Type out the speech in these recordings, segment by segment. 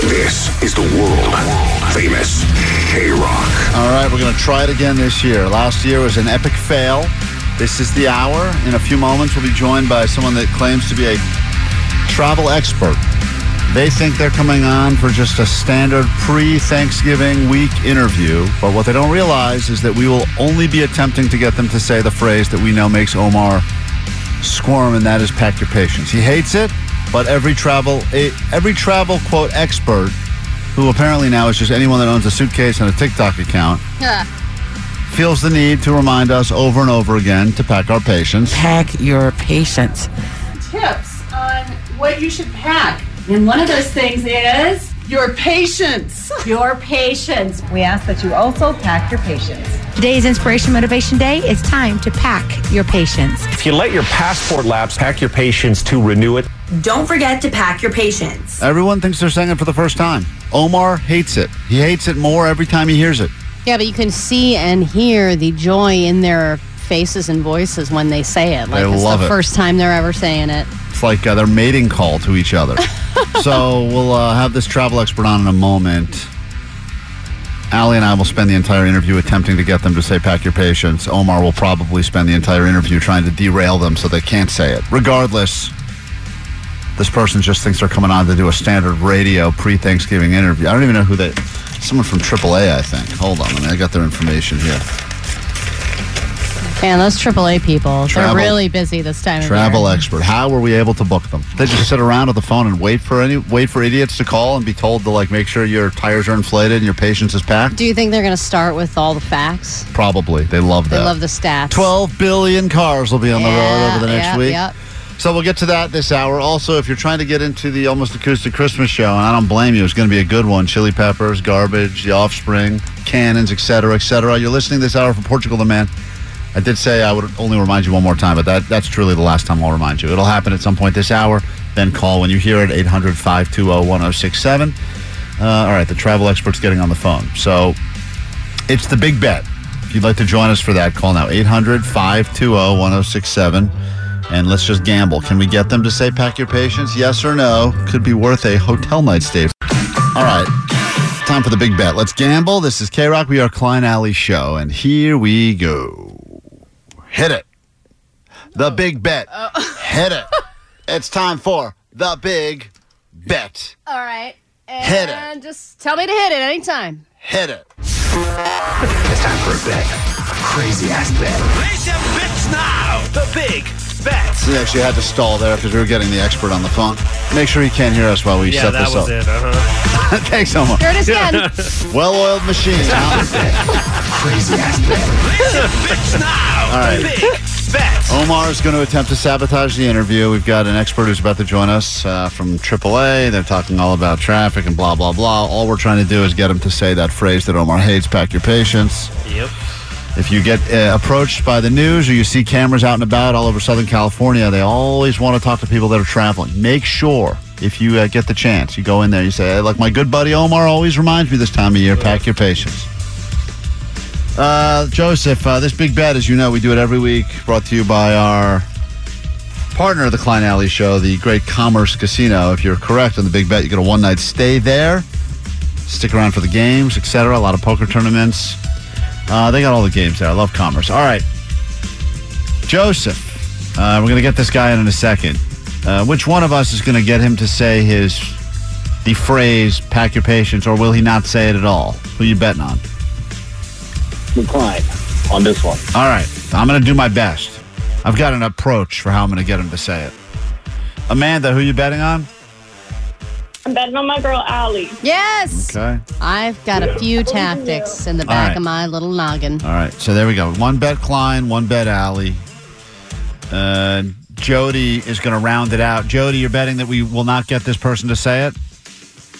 This is the world famous K Rock. All right, we're going to try it again this year. Last year was an epic fail. This is the hour. In a few moments, we'll be joined by someone that claims to be a travel expert. They think they're coming on for just a standard pre Thanksgiving week interview, but what they don't realize is that we will only be attempting to get them to say the phrase that we know makes Omar squirm, and that is pack your patience. He hates it, but every travel eh, every travel quote expert, who apparently now is just anyone that owns a suitcase and a TikTok account, feels the need to remind us over and over again to pack our patience. pack your patience. tips on what you should pack. And one of those things is your patience. Your patience. We ask that you also pack your patience. Today's Inspiration Motivation Day. It's time to pack your patience. If you let your passport lapse, pack your patience to renew it. Don't forget to pack your patience. Everyone thinks they're saying it for the first time. Omar hates it. He hates it more every time he hears it. Yeah, but you can see and hear the joy in their faces and voices when they say it. Like They it's love the it. first time they're ever saying it. It's like uh, their mating call to each other. so we'll uh, have this travel expert on in a moment. Allie and I will spend the entire interview attempting to get them to say pack your patience. Omar will probably spend the entire interview trying to derail them so they can't say it. Regardless, this person just thinks they're coming on to do a standard radio pre-Thanksgiving interview. I don't even know who they. Someone from AAA, I think. Hold on, I mean, I got their information here. Man, those AAA people, Travel- they're really busy this time Travel expert. How were we able to book them? They just sit around at the phone and wait for any wait for idiots to call and be told to like make sure your tires are inflated and your patience is packed. Do you think they're going to start with all the facts? Probably. They love that. They love the stats. 12 billion cars will be on the road over the next yeah, week. yeah. So we'll get to that this hour. Also, if you're trying to get into the Almost Acoustic Christmas show, and I don't blame you, it's going to be a good one. Chili Peppers, Garbage, The Offspring, Cannons, etc., etc. You're listening this hour for Portugal the Man. I did say I would only remind you one more time, but that, that's truly the last time I'll remind you. It'll happen at some point this hour. Then call when you hear it, 800 520 1067. Uh, All right, the travel expert's getting on the phone. So it's the big bet. If you'd like to join us for that, call now 800 520 1067. And let's just gamble. Can we get them to say pack your patience? Yes or no? Could be worth a hotel night stay. All right. Time for the big bet. Let's gamble. This is K Rock. We are Klein Alley Show. And here we go. Hit it. The oh. big bet. Oh. Hit it. It's time for the big bet. All right. And Hit it. just tell me to hit it anytime. Hit it. It's time for a bet. A crazy ass bet. Place your bets now. The big bets. We actually had to stall there because we were getting the expert on the phone. Make sure he can't hear us while we Yeah, set that this was up. it. Uh-huh. Thanks, Omar. Here it is again. Well-oiled machine. Crazy ass bet. Place your bets now. All right. Big bets. Omar is going to attempt to sabotage the interview. We've got an expert who's about to join us uh, from AAA. They're talking all about traffic and blah, blah, blah. All we're trying to do is get him to say that phrase that Omar hates, pack your patience. Yep. If you get uh, approached by the news or you see cameras out and about all over Southern California, they always want to talk to people that are traveling. Make sure if you uh, get the chance, you go in there, you say, hey, like my good buddy Omar always reminds me this time of year, pack your patience. Uh, Joseph, uh, this big bet, as you know, we do it every week, brought to you by our partner the Klein Alley Show, the Great Commerce Casino. If you're correct on the big bet, you get a one night stay there. Stick around for the games, etc. A lot of poker tournaments. Uh, they got all the games there. I love Commerce. All right, Joseph, uh, we're going to get this guy in in a second. Uh, which one of us is going to get him to say his the phrase "pack your patience," or will he not say it at all? Who you betting on? McLean on this one. All right, I'm going to do my best. I've got an approach for how I'm going to get him to say it. Amanda, who you betting on? I'm betting on my girl Allie. Yes. Okay. I've got a few tactics in the back right. of my little noggin. All right, so there we go. One bet Klein, one bet Allie. Uh, Jody is going to round it out. Jody, you're betting that we will not get this person to say it?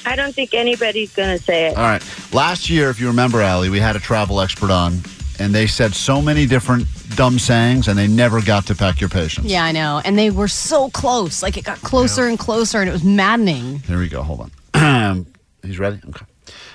I don't think anybody's going to say it. All right. Last year, if you remember, Allie, we had a travel expert on, and they said so many different dumb sayings, and they never got to pack your patience. Yeah, I know. And they were so close. Like it got closer and closer, and it was maddening. Here we go. Hold on. He's ready? Okay.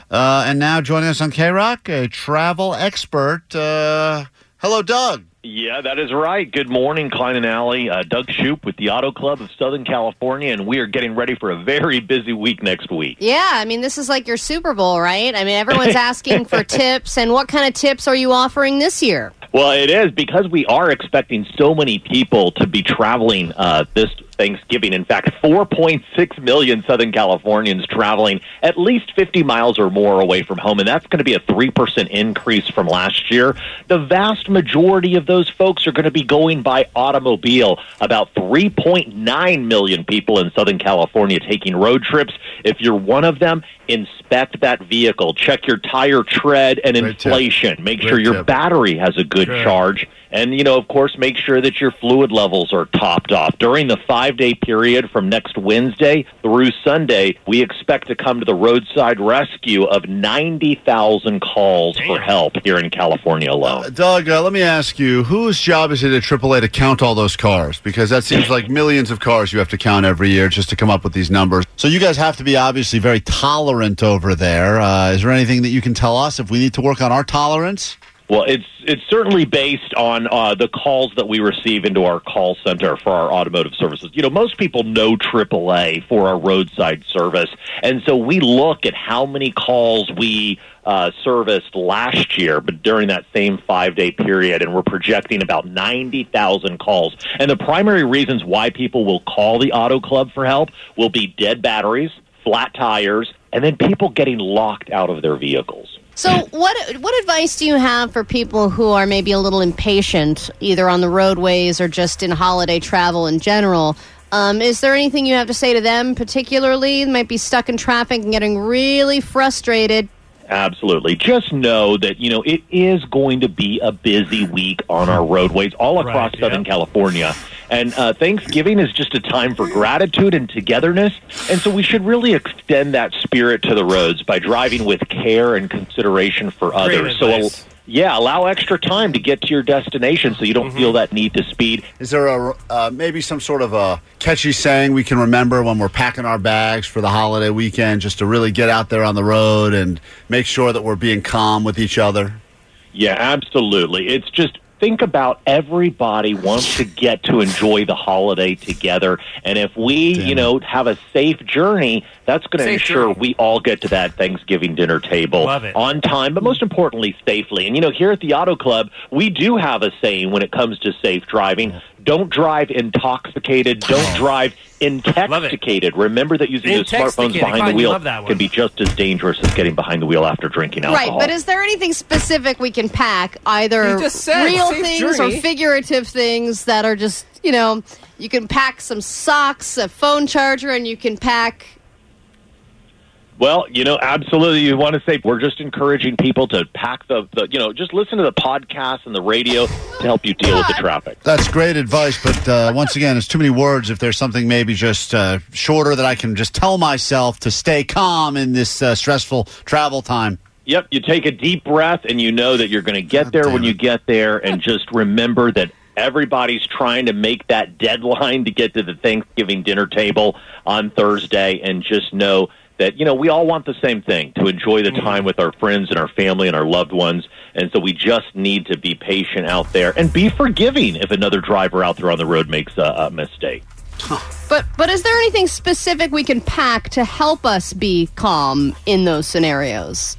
Uh, and now joining us on K Rock, a travel expert. Uh, hello, Doug. Yeah, that is right. Good morning, Klein and Alley. Uh, Doug Shupe with the Auto Club of Southern California, and we are getting ready for a very busy week next week. Yeah, I mean, this is like your Super Bowl, right? I mean, everyone's asking for tips. And what kind of tips are you offering this year? Well, it is because we are expecting so many people to be traveling uh, this Thanksgiving. In fact, 4.6 million Southern Californians traveling at least 50 miles or more away from home, and that's going to be a 3% increase from last year. The vast majority of those folks are going to be going by automobile. About 3.9 million people in Southern California taking road trips. If you're one of them, inspect that vehicle, check your tire tread and Great tip. inflation. Make Great sure your tip. battery has a good charge. And, you know, of course, make sure that your fluid levels are topped off. During the five day period from next Wednesday through Sunday, we expect to come to the roadside rescue of 90,000 calls for help here in California alone. Doug, uh, let me ask you, whose job is it at AAA to count all those cars? Because that seems like millions of cars you have to count every year just to come up with these numbers. So you guys have to be obviously very tolerant over there. Uh, is there anything that you can tell us if we need to work on our tolerance? Well, it's it's certainly based on uh, the calls that we receive into our call center for our automotive services. You know, most people know AAA for our roadside service, and so we look at how many calls we uh, serviced last year, but during that same five day period, and we're projecting about ninety thousand calls. And the primary reasons why people will call the Auto Club for help will be dead batteries, flat tires, and then people getting locked out of their vehicles. So, what what advice do you have for people who are maybe a little impatient, either on the roadways or just in holiday travel in general? Um, is there anything you have to say to them, particularly? They might be stuck in traffic and getting really frustrated. Absolutely. Just know that, you know, it is going to be a busy week on our roadways all across Right, Southern yeah. California. And uh, Thanksgiving is just a time for gratitude and togetherness. And so we should really extend that spirit to the roads by driving with care and consideration for Great others. So, advice. yeah, allow extra time to get to your destination so you don't Mm-hmm. feel that need to speed. Is there a uh, maybe some sort of a catchy saying we can remember when we're packing our bags for the holiday weekend, just to really get out there on the road and make sure that we're being calm with each other? Yeah, absolutely. It's just think about everybody wants to get to enjoy the holiday together. And if we, you know, have a safe journey, that's going to Safe ensure journey. we all get to that Thanksgiving dinner table on time, but most importantly, safely. And, you know, here at the Auto Club, we do have a saying when it comes to safe driving. Don't drive intoxicated. Don't drive intoxicated. Remember that using those smartphones behind Fine, the wheel love that one. can be just as dangerous as getting behind the wheel after drinking alcohol. Right, but is there anything specific we can pack, either said, real things journey. or figurative things that are just, you know, you can pack some socks, a phone charger, and you can pack. Well, you know, absolutely. You want to say we're just encouraging people to pack the, the, you know, just listen to the podcast and the radio to help you deal with the traffic. That's great advice, but uh, once again, it's too many words. If there's something maybe just uh, shorter that I can just tell myself to stay calm in this uh, stressful travel time. Yep, you take a deep breath and you know that you're going to get there when you get there, and just remember that everybody's trying to make that deadline to get to the Thanksgiving dinner table on Thursday, and just know that you know we all want the same thing to enjoy the mm-hmm. time with our friends and our family and our loved ones, and so we just need to be patient out there and be forgiving if another driver out there on the road makes a, a mistake. But but is there anything specific we can pack to help us be calm in those scenarios?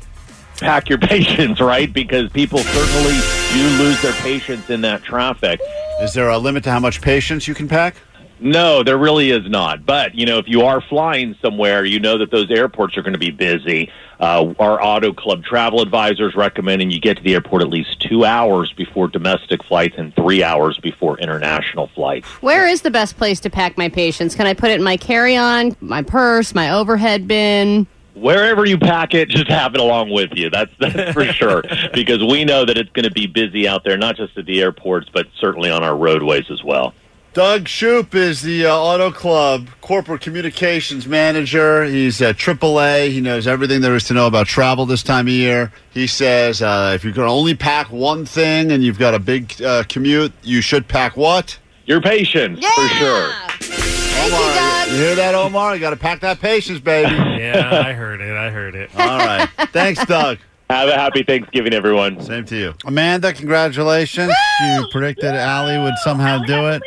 pack your patience, right? Because people certainly do lose their patience in that traffic. Is there a limit to how much patience you can pack? No, there really is not. But, you know, if you are flying somewhere, you know that those airports are going to be busy. Uh, our Auto Club travel advisors recommending you get to the airport at least two hours before domestic flights and three hours before international flights. Where is the best place to pack my patients? Can I put it in my carry on, my purse, my overhead bin? Wherever you pack it, just have it along with you. That's, that's for sure. Because we know that it's going to be busy out there, not just at the airports, but certainly on our roadways as well. Doug Shupe is the uh, Auto Club corporate communications manager. He's at AAA. He knows everything there is to know about travel this time of year. He says uh, if you can only pack one thing and you've got a big uh, commute, you should pack what? Your patience, yeah! for sure. Thank Omar, you, Doug. you hear that, Omar? You got to pack that patience, baby. Yeah, I heard it. I heard it. All right. Thanks, Doug. Have a happy Thanksgiving, everyone. Same to you. Amanda, congratulations. You predicted Allie would somehow do it.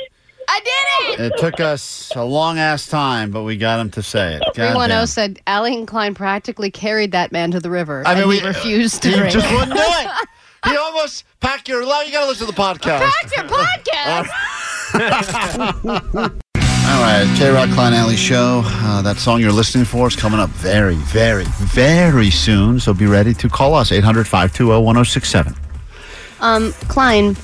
I did it! It took us a long ass time, but we got him to say it. God 310 said Allie Klein practically carried that man to the river. I mean, and we he refused to He drink. just wouldn't do it. He almost packed your. You got to listen to the podcast. Packed your podcast. All right, K Rock Klein Alley Show. Uh, that song you're listening for is coming up very, very, very soon. So be ready to call us 800 520 1067. Um, Klein,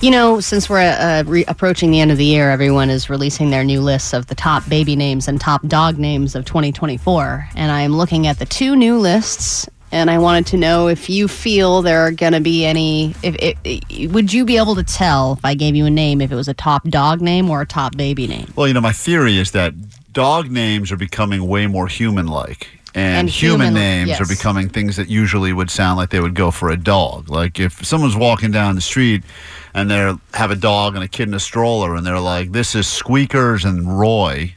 you know, since we're uh, re- approaching the end of the year, everyone is releasing their new lists of the top baby names and top dog names of 2024. And I'm looking at the two new lists, and I wanted to know if you feel there are going to be any. If, if, would you be able to tell if I gave you a name if it was a top dog name or a top baby name? Well, you know, my theory is that dog names are becoming way more human like. And, And human, human- names yes. are becoming things that usually would sound like they would go for a dog. Like if someone's walking down the street and they have a dog and a kid in a stroller and they're like, this is Squeakers and Roy.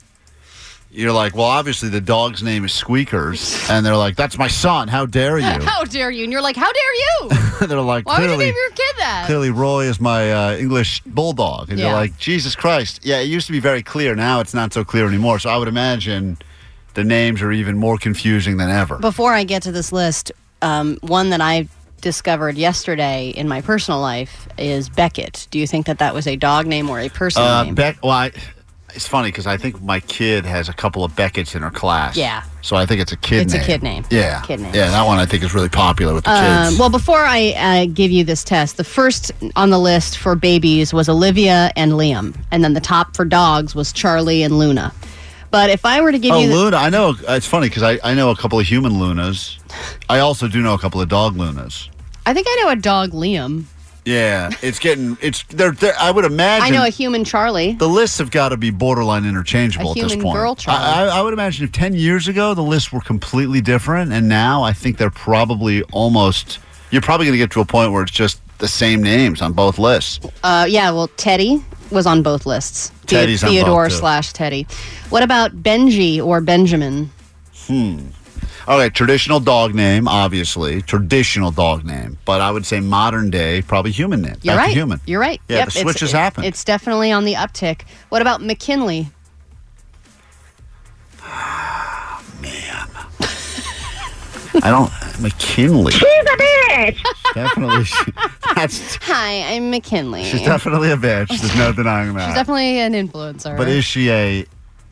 You're like, well, obviously the dog's name is Squeakers. And they're like, that's my son. How dare you? How dare you? And you're like, how dare you? they're like, Why would you name your kid that? clearly Roy is my uh, English bulldog. And Yeah. you're like, Jesus Christ. Yeah, it used to be very clear. Now it's not so clear anymore. So I would imagine the names are even more confusing than ever. Before I get to this list, um, one that I discovered yesterday in my personal life is Beckett. Do you think that that was a dog name or a person Uh, name? Beck, well, I, it's funny because I think my kid has a couple of Beckett's in her class. Yeah. So I think it's a kid It's a name. kid name. Yeah. Kid name. Yeah, that one I think is really popular with the Um, kids. well, before I uh, give you this test, the first on the list for babies was Olivia and Liam, and then the top for dogs was Charlie and Luna. But if I were to give Oh, you, the, Luna. I know. It's funny because I, I know a couple of human Lunas. I also do know a couple of dog Lunas. I think I know a dog Liam. Yeah, it's getting it's they're, they're I would imagine I know a human Charlie. the lists have got to be borderline interchangeable A at this human point. girl Charlie. I, I, I would imagine if ten years ago the lists were completely different, and now I think they're probably almost. You're probably going to get to a point where it's just the same names on both lists. Uh, yeah, well, Teddy was on both lists. Teddy's on both, Theodore too. slash Teddy. What about Benji or Benjamin? Hmm. Okay, traditional dog name, obviously traditional dog name, but I would say modern day, probably human name. You're Back right. human. You're right. Yeah, Yep, the it's- switch has it- happened. It's definitely on the uptick. What about McKinley? I don't McKinley. She's a bitch. definitely, that's Hi, I'm McKinley. she's definitely a bitch. There's no denying that. She's definitely an influencer. But is she a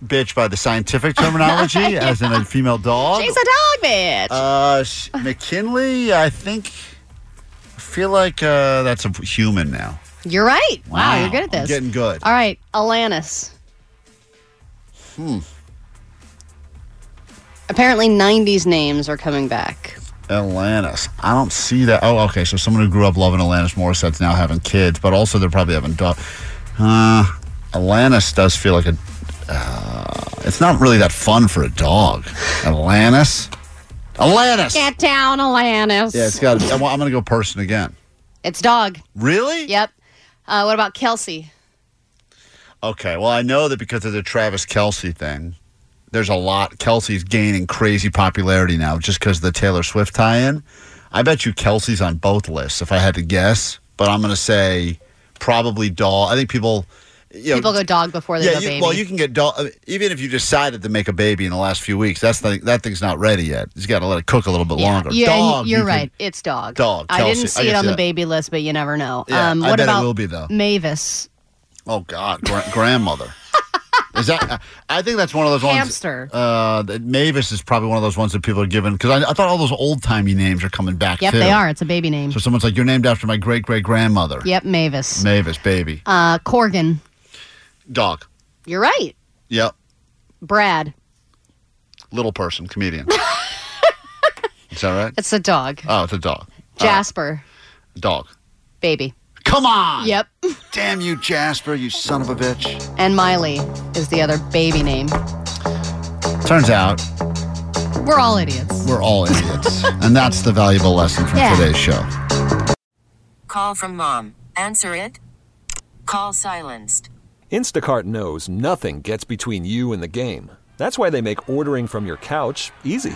bitch by the scientific terminology, as in a female dog? She's a dog bitch. Uh, sh- McKinley, I think. I feel like uh, that's a human now. you're right. Wow, you're good at I'm this. getting good. All right, Alanis. Hmm. Apparently, 90s names are coming back. Atlantis. I don't see that. Oh, okay. So someone who grew up loving Alanis Morissette's now having kids, but also they're probably having dog. Uh, Atlantis does feel like a. Uh, it's not really that fun for a dog. Atlantis. Atlantis. Get down, Alanis. Yeah, it's got. I'm going to go person again. It's dog. Really? Yep. Uh, what about Kelsey? Okay. Well, I know that because of the Travis Kelce thing, there's a lot. Kelsey's gaining crazy popularity now just because of the Taylor Swift tie-in. I bet you Kelsey's on both lists if I had to guess, but I'm going to say probably dog. I think people. You know, People go dog before they yeah, go you, baby. well, you can get dog. Even if you decided to make a baby in the last few weeks, that's the, that thing's not ready yet. You got to let it cook a little bit yeah, longer. yeah, dog, you're you can- right. It's dog. Dog, I didn't see can it on see the baby list, but you never know. Yeah, um, I what bet it about will be, though. Mavis? Oh God, gra- grandmother. Is that? I think that's one of those Hamster. ones. Uh, that Mavis is probably one of those ones that people are given because I, I thought all those old timey names are coming back. Yep, too. they are. It's a baby name. So someone's like, "You're named after my great great grandmother." Yep, Mavis. Mavis, baby, Uh, Corgan. dog. You're right. Yep, Brad. little person, comedian. is that right? It's a dog. Oh, it's a dog. Jasper. Dog. Baby. Come on. Yep. Damn you, Jasper, you son of a bitch. And Miley is the other baby name. Turns out We're all idiots. we're all idiots, and that's the valuable lesson from Yeah. today's show. Call from mom. Answer it. Call silenced. Instacart knows nothing gets between you and the game. That's why they make ordering from your couch easy.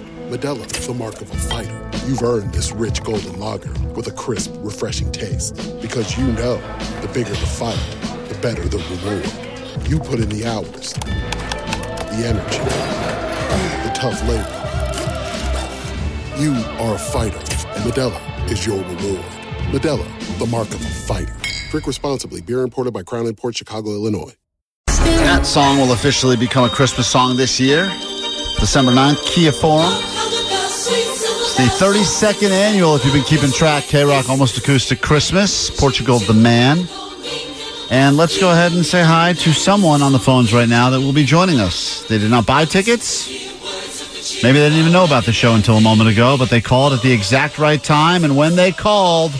Modelo is the mark of a fighter. You've earned this rich golden lager with a crisp, refreshing taste. Because you know the bigger the fight, the better the reward. You put in the hours, the energy, the tough labor. You are a fighter, and Modelo is your reward. Modelo, the mark of a fighter. Drink responsibly. Beer imported by Crown Port Chicago, Illinois. That song will officially become a Christmas song this year, December 9th, Kia Forum. The 32nd annual, if you've been keeping track, K Rock Almost Acoustic Christmas, Portugal the Man. And let's go ahead and say hi to someone on the phones right now that will be joining us. They did not buy tickets. Maybe they didn't even know about the show until a moment ago, but they called at the exact right time. And when they called,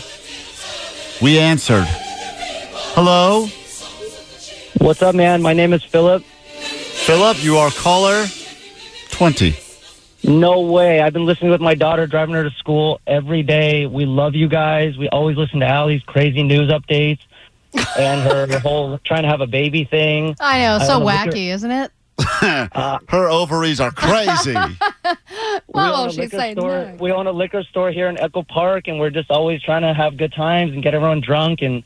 we answered. Hello? What's up, man? My name is Philip. Philip, you are caller 20. No way. I've been listening with my daughter, driving her to school every day. We love you guys. We always listen to Allie's crazy news updates and her whole trying to have a baby thing. I know, so don't know if wacky, isn't it? Her ovaries are crazy. we own, a she's liquor saying store. no. we own a liquor store here in Echo Park, and we're just always trying to have good times and get everyone drunk. And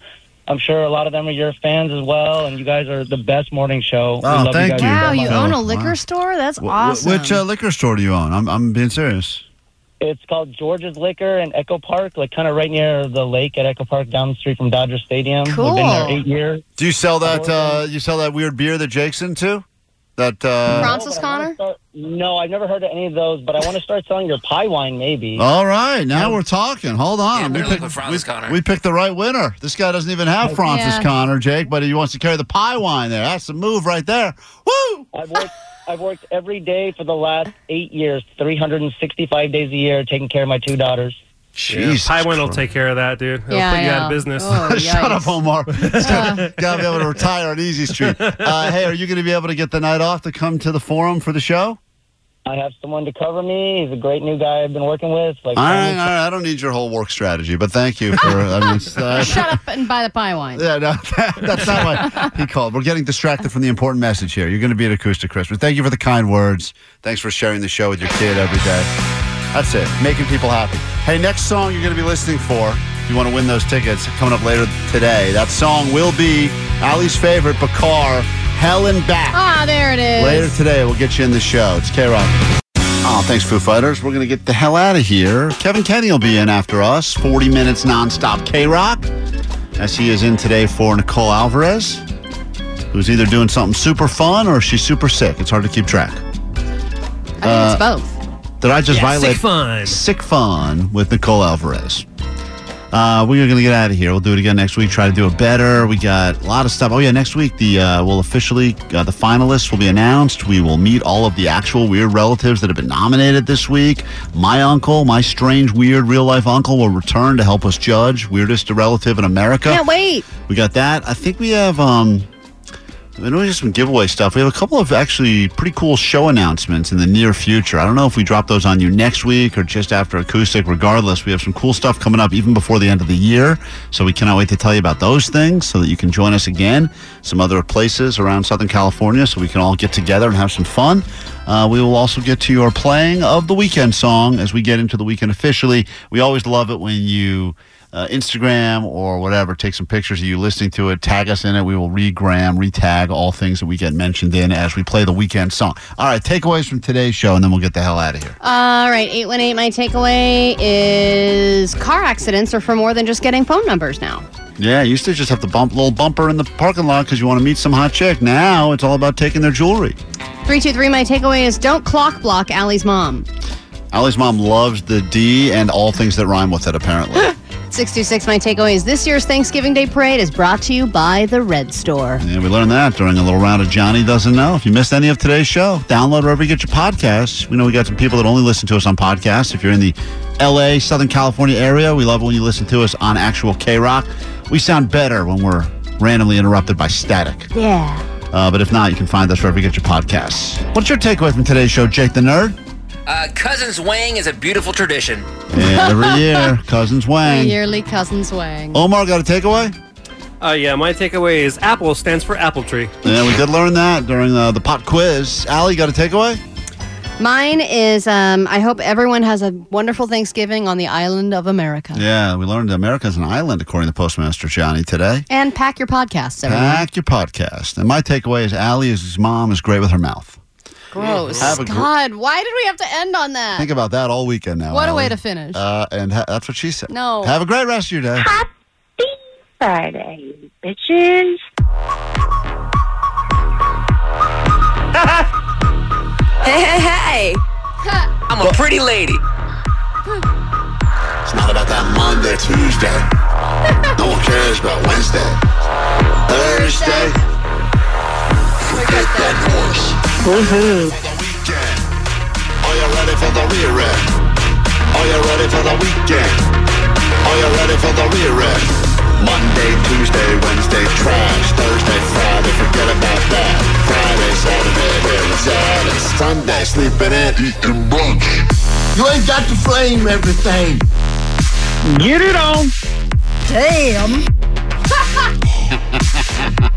I'm sure a lot of them are your fans as well. And you guys are the best morning show. Oh, love thank guys you. Wow, you own a Wow. liquor store? That's Wh- wh- awesome. Which uh, liquor store do you own? I'm, I'm being serious. It's called George's Liquor in Echo Park, like kind of right near the lake at Echo Park, down the street from Dodger Stadium. We've been there eight years. Do you sell that? Uh, you sell that weird beer that Jake's into? That uh, Francis No, but I wanna Connor? Start- no, I've never heard of any of those, but I want to start selling your pie wine, maybe. All right, now we're talking. Hold on. Yeah, we, picked, looking for Francis we- Connor. we picked the right winner. This guy doesn't even have Francis Yeah. Connor, Jake, but he wants to carry the pie wine there. That's the move right there. Woo! I've worked, I've worked every day for the last eight years, 365 days a year, taking care of my two daughters. Jesus Highwind will take care of that, dude. He'll Yeah, put you out of business. Oh, Shut up, Omar. Gotta be able to retire on Easy Street. Uh, hey, are you going to be able to get the night off to come to the forum for the show? I have someone to cover me. He's a great new guy I've been working with. Like, All right, all right. I don't need your whole work strategy, but thank you for. I mean, uh, Shut up and buy the pie wine. Yeah, no, that's not what he called. We're getting distracted from the important message here. You're going to be at Acoustic Christmas. Thank you for the kind words. Thanks for sharing the show with your kid every day. That's it, making people happy. Hey, next song you're going to be listening for, if you want to win those tickets, coming up later today. That song will be Allie's favorite, Bakar, Hell and Back. Ah, there it is. Later today, we'll get you in the show. It's K Rock. Oh, thanks, Foo Fighters. We're going to get the hell out of here. Kevin Kenny will be in after us. 40 minutes nonstop K Rock, as he is in today for Nicole Alvarez, who's either doing something super fun or she's super sick. It's hard to keep track. I think Uh, it's both. Did I just Yeah, violate sick fun. Sick fun with Nicole Alvarez? Uh, we are going to get out of here. We'll do it again next week. Try to do it better. We got a lot of stuff. Oh yeah, next week the uh, will officially uh, the finalists will be announced. We will meet all of the actual weird relatives that have been nominated this week. My uncle, my strange, weird, real life uncle, will return to help us judge weirdest relative in America. Can't wait. We got that. I think we have um I know just some giveaway stuff. We have a couple of actually pretty cool show announcements in the near future. I don't know if we drop those on you next week or just after acoustic. Regardless, we have some cool stuff coming up even before the end of the year. So we cannot wait to tell you about those things so that you can join us again. Some other places around Southern California so we can all get together and have some fun. Uh, we will also get to your playing of the weekend song as we get into the weekend officially. We always love it when you uh, Instagram or whatever, take some pictures of you listening to it, tag us in it. We will regram, retag all things that we get mentioned in as we play the weekend song. All right, takeaways from today's show, and then we'll get the hell out of here. All right, 818, my takeaway is car accidents are for more than just getting phone numbers now. Yeah, you used to just have the bump, little bumper in the parking lot because you want to meet some hot chick. Now it's all about taking their jewelry. 323, my takeaway is don't clock block Allie's mom. Allie's mom loves the D and all things that rhyme with it, apparently. 626, my takeaway is this year's Thanksgiving Day Parade is brought to you by the Red Store. Yeah, we learned that during a little round of Johnny Doesn't Know. If you missed any of today's show, download wherever you get your podcasts. We know we got some people that only listen to us on podcasts. If you're in the LA, Southern California area, we love it when you listen to us on actual K Rock. We sound better when we're randomly interrupted by static. Yeah. Uh, but if not, you can find us wherever you get your podcasts. What's your takeaway from today's show, Jake the Nerd? Uh, Cousins Wang is a beautiful tradition. Every year, Cousins Wang. Yearly Cousins Wang. Omar got a takeaway? Uh, yeah, my takeaway is Apple stands for apple tree. Yeah, we did learn that during uh, the pot quiz. Allie, got a takeaway? Mine is um, I hope everyone has a wonderful Thanksgiving on the island of America. Yeah, we learned America is an island, according to Postmaster Johnny today. And pack your podcasts, everyone. Pack your podcast. And my takeaway is Allie's mom is great with her mouth. Gross. Have a gr- God, why did we have to end on that? Think about that all weekend now. What a way to finish. Uh, and ha- that's what she said. No. Have a great rest of your day. Happy Friday, bitches. Hey, hey, hey! I'm a pretty lady. It's not about that Monday, Tuesday. no one cares about Wednesday. Thursday. Forget that noise. Woohoo. Are you ready for the rear end? Are you ready for the weekend? Are you ready for the rear end? Monday, Tuesday, Wednesday, trash. Thursday, Friday, forget about that. Friday, Saturday, Arizona. Sunday, sleeping in, eating brunch. You ain't got to flame everything. Get it on. Damn.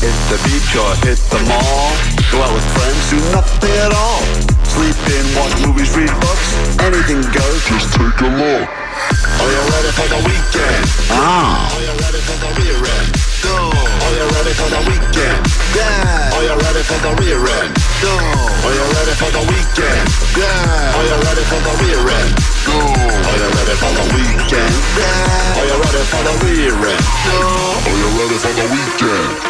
Hit the beach or hit the mall. Go out with friends, do nothing at all. Sleep in, watch movies, read books. Anything goes, just take a look. Are you ready for the weekend? Ah. Are you ready for the rear end? Go. Are you ready for the weekend? Yeah. Are you ready for the rear end? Go. Are you ready for the weekend? Yeah. Are you ready for the rear end? Go. Are you ready for the weekend? Yeah. Are you ready for the rear end? Go. Are you ready for the weekend?